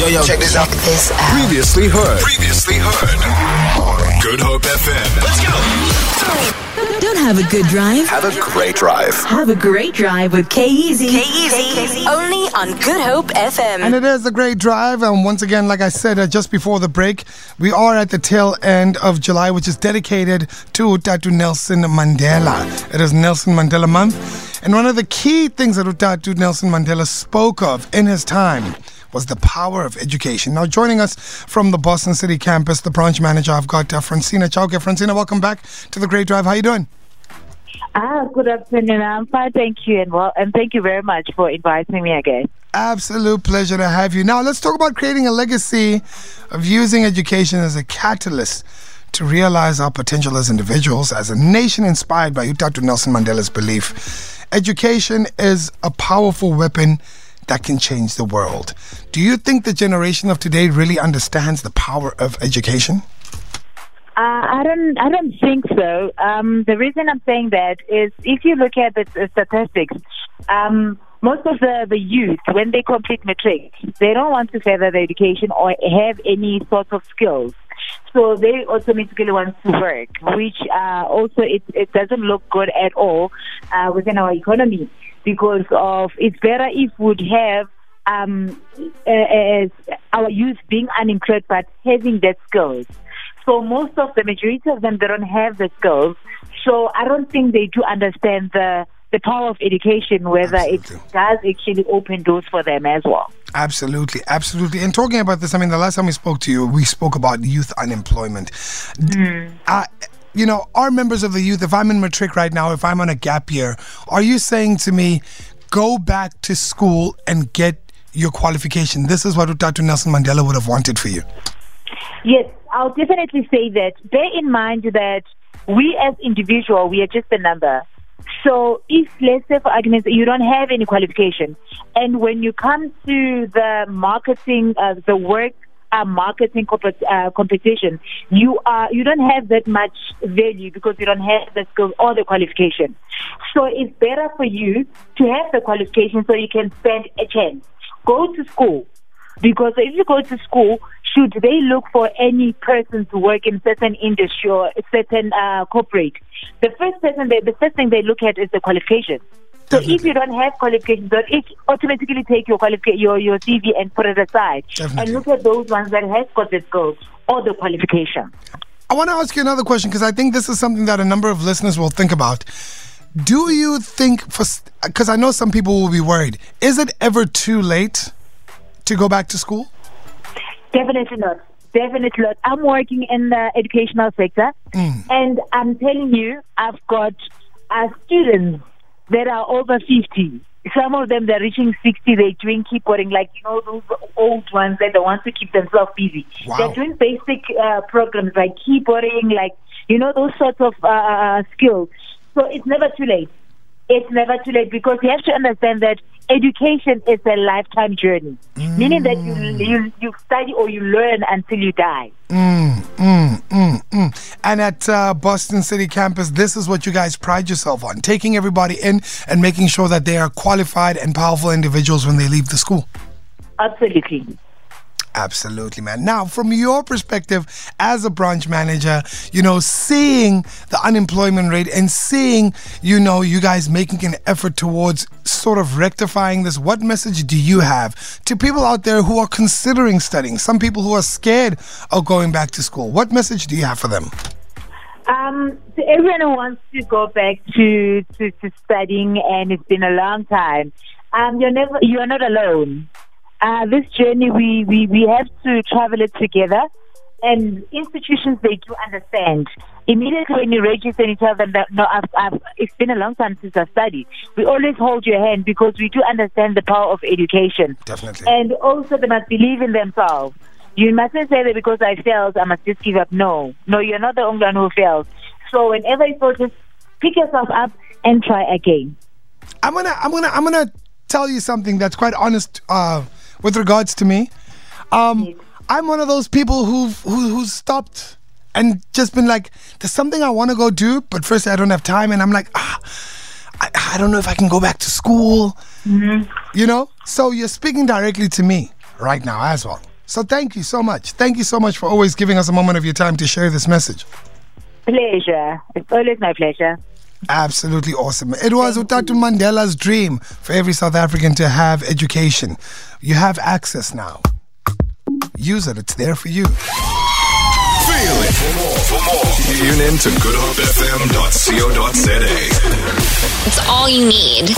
Yo, yo, check this out. This out. Previously heard. Previously heard. Good Hope FM. Let's go. Don't have a good drive. Have a great drive. Have a great drive with K Easy. K Easy. Only on Good Hope FM. And it is a great drive. And once again, like I said uh, just before the break, we are at the tail end of July, which is dedicated to Tatu Nelson Mandela. It is Nelson Mandela Month. And one of the key things that Tatu Nelson Mandela spoke of in his time was the power of education. Now, joining us from the Boston City campus, the branch manager, I've got uh, Francina Chauke. Francina, welcome back to the Great Drive. How are you doing? Ah, good afternoon. I'm fine, thank you, and well, and thank you very much for inviting me again. Absolute pleasure to have you. Now, let's talk about creating a legacy of using education as a catalyst to realize our potential as individuals, as a nation inspired by Utatu Nelson Mandela's belief. Education is a powerful weapon that can change the world. Do you think the generation of today really understands the power of education? Uh, I don't. I don't think so. Um, the reason I'm saying that is, if you look at the, the statistics, um, most of the, the youth, when they complete matric, they don't want to further their education or have any sort of skills. So they automatically want to work, which uh, also it, it doesn't look good at all uh, within our economy because of it's better if we'd have um, as our youth being unemployed but having that skills. So most of the majority of them they don't have the skills. So I don't think they do understand the the power of education, whether Absolutely. it does actually open doors for them as well. Absolutely, absolutely. And talking about this, I mean, the last time we spoke to you, we spoke about youth unemployment. D- Uh, you know, our members of the youth, if I'm in matric right now, if I'm on a gap year, are you saying to me, go back to school and get your qualification? This is what Utatu Nelson Mandela would have wanted for you. Yes, I'll definitely say that. Bear in mind that we as individual, we are just a number. So if, let's say for arguments, you don't have any qualification, and when you come to the marketing, uh, the work uh, marketing comp- uh, competition, you are you don't have that much value because you don't have the skills or the qualification. So it's better for you to have the qualification so you can stand a chance. Go to school because if you go to school, should they look for any person to work in certain industry or certain uh, corporate, the first person, they, the first thing they look at is the qualification. So if you don't have qualifications, it automatically take your qualification, your your CV and put it aside, Definitely. and look at those ones that has got the skills or the qualification. I want to ask you another question because I think this is something that a number of listeners will think about. Do you think, for because I know some people will be worried, is it ever too late to go back to school? Definitely not. Definitely not. I'm working in the educational sector, and I'm telling you, I've got uh, students that are over 50. Some of them they're reaching 60. They're doing keyboarding, like you know those old ones that they want to keep themselves busy. Wow. They're doing basic uh, programs like keyboarding, like you know those sorts of uh, skills. So it's never too late. It's never too late because you have to understand that education is a lifetime journey, meaning that you, you you study or you learn until you die. Mm, mm, mm, mm. And at uh, Boston City campus, this is what you guys pride yourself on taking everybody in and making sure that they are qualified and powerful individuals when they leave the school. Absolutely. Absolutely, man. Now, from your perspective as a branch manager, you know, seeing the unemployment rate and seeing, you know, you guys making an effort towards sort of rectifying this, what message do you have to people out there who are considering studying? Some people who are scared of going back to school. What message do you have for them? Um, to everyone who wants to go back to, to, to studying, and it's been a long time, um, you're never you are not alone. Uh, this journey, we, we, we have to travel it together, and institutions they do understand. Immediately when you register and you tell them that no, I've, I've, it's been a long time since I studied, we always hold your hand because we do understand the power of education. Definitely. And also, they must believe in themselves. You mustn't say that because I failed, I must just give up. No, no, you're not the only one who failed. So whenever you fail, just pick yourself up and try again. I'm gonna, I'm gonna, I'm gonna tell you something that's quite honest uh, with regards to me. Um, I'm one of those people who've who, who's stopped and just been like, "There's something I want to go do, but first I don't have time," and I'm like, ah, I, I don't know if I can go back to school. You know, so you're speaking directly to me right now as well. So thank you so much. Thank you so much for always giving us a moment of your time to share this message. Pleasure. It's always my pleasure. Absolutely awesome. It was Utatu Mandela's dream for every South African to have education. You have access now. Use it, it's there for you. Feel it. For more, for more, tune in to goodhopefm.co.za. It's all you need.